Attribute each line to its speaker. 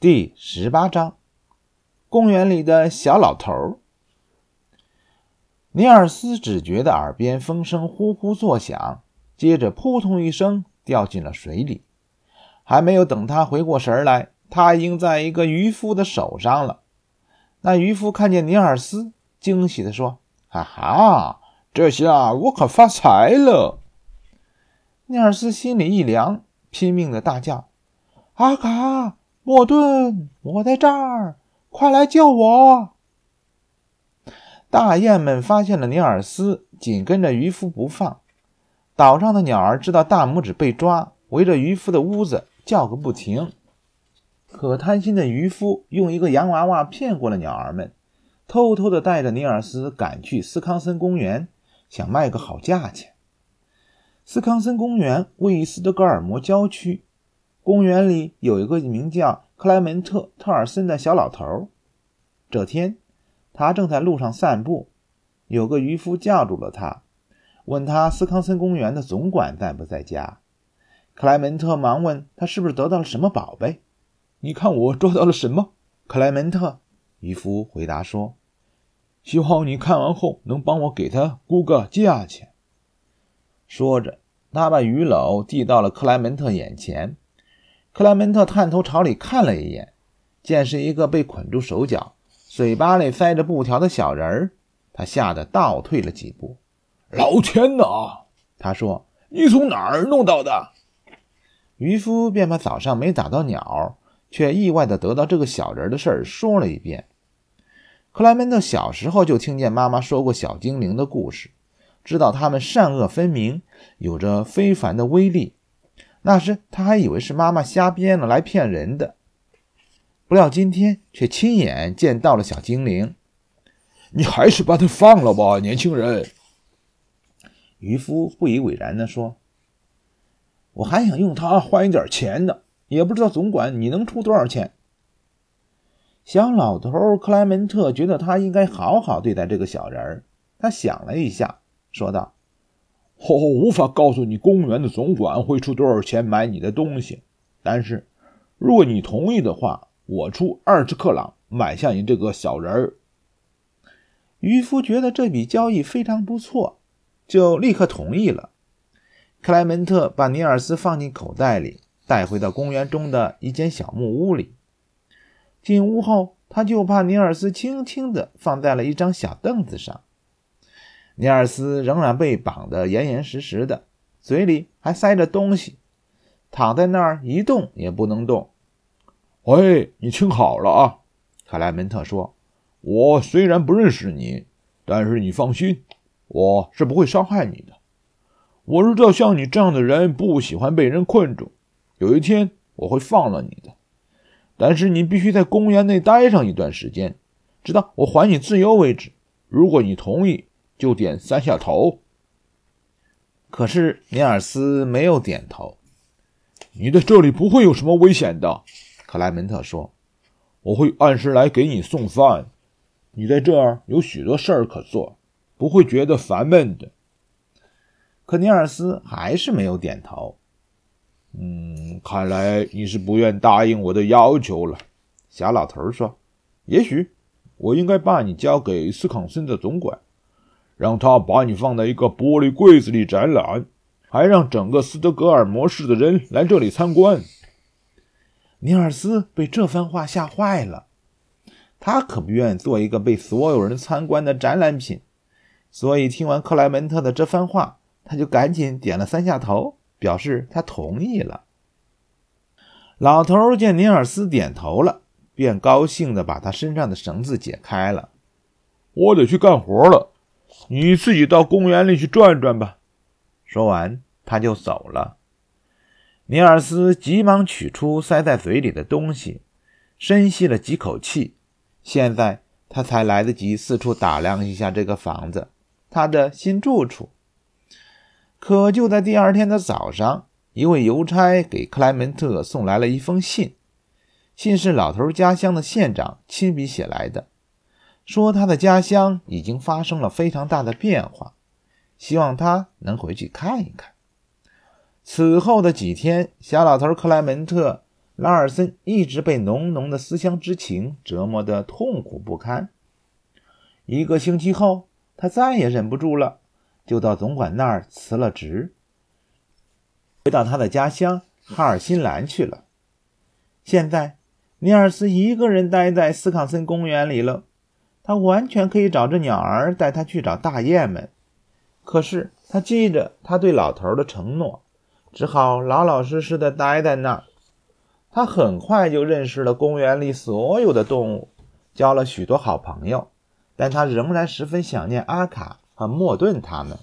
Speaker 1: 第十八章，公园里的小老头。尼尔斯只觉得耳边风声呼呼作响，接着扑通一声掉进了水里。还没有等他回过神来，他已经在一个渔夫的手上了。那渔夫看见尼尔斯，惊喜地说：“哈哈，这下我可发财了！”尼尔斯心里一凉，拼命的大叫：“阿卡！”莫顿，我在这儿，快来救我！大雁们发现了尼尔斯，紧跟着渔夫不放。岛上的鸟儿知道大拇指被抓，围着渔夫的屋子叫个不停。可贪心的渔夫用一个洋娃娃骗过了鸟儿们，偷偷的带着尼尔斯赶去斯康森公园，想卖个好价钱。斯康森公园位于斯德哥尔摩郊区。公园里有一个名叫克莱门特·特尔森的小老头。这天，他正在路上散步，有个渔夫叫住了他，问他斯康森公园的总管在不在家。克莱门特忙问他是不是得到了什么宝贝。你看我捉到了什么？克莱门特渔夫回答说：“希望你看完后能帮我给他估个价钱。”说着，他把鱼篓递到了克莱门特眼前。克莱门特探头朝里看了一眼，见是一个被捆住手脚、嘴巴里塞着布条的小人儿，他吓得倒退了几步。“老天哪！”他说，“你从哪儿弄到的？”渔夫便把早上没打到鸟，却意外的得到这个小人的事儿说了一遍。克莱门特小时候就听见妈妈说过小精灵的故事，知道他们善恶分明，有着非凡的威力。那时他还以为是妈妈瞎编了来骗人的，不料今天却亲眼见到了小精灵。你还是把他放了吧，年轻人。”渔夫不以为然地说，“我还想用它换一点钱呢，也不知道总管你能出多少钱。”小老头克莱门特觉得他应该好好对待这个小人儿，他想了一下，说道。我无法告诉你公园的总管会出多少钱买你的东西，但是如果你同意的话，我出二十克朗买下你这个小人儿。渔夫觉得这笔交易非常不错，就立刻同意了。克莱门特把尼尔斯放进口袋里，带回到公园中的一间小木屋里。进屋后，他就把尼尔斯轻轻地放在了一张小凳子上。尼尔斯仍然被绑得严严实实的，嘴里还塞着东西，躺在那儿一动也不能动。喂，你听好了啊，克莱门特说：“我虽然不认识你，但是你放心，我是不会伤害你的。我知道像你这样的人不喜欢被人困住。有一天我会放了你的，但是你必须在公园内待上一段时间，直到我还你自由为止。如果你同意。”就点三下头。可是尼尔斯没有点头。你在这里不会有什么危险的，克莱门特说：“我会按时来给你送饭。你在这儿有许多事儿可做，不会觉得烦闷的。”可尼尔斯还是没有点头。嗯，看来你是不愿答应我的要求了，小老头说：“也许我应该把你交给斯康森的总管。”让他把你放在一个玻璃柜子里展览，还让整个斯德哥尔摩市的人来这里参观。尼尔斯被这番话吓坏了，他可不愿做一个被所有人参观的展览品，所以听完克莱门特的这番话，他就赶紧点了三下头，表示他同意了。老头见尼尔斯点头了，便高兴地把他身上的绳子解开了。我得去干活了。你自己到公园里去转转吧。说完，他就走了。尼尔斯急忙取出塞在嘴里的东西，深吸了几口气。现在他才来得及四处打量一下这个房子，他的新住处。可就在第二天的早上，一位邮差给克莱门特送来了一封信，信是老头家乡的县长亲笔写来的。说他的家乡已经发生了非常大的变化，希望他能回去看一看。此后的几天，小老头克莱门特拉尔森一直被浓浓的思乡之情折磨得痛苦不堪。一个星期后，他再也忍不住了，就到总管那儿辞了职，回到他的家乡哈尔辛兰去了。现在，尼尔斯一个人待在斯康森公园里了。他完全可以找只鸟儿带他去找大雁们，可是他记着他对老头的承诺，只好老老实实的待在那儿。他很快就认识了公园里所有的动物，交了许多好朋友，但他仍然十分想念阿卡和莫顿他们。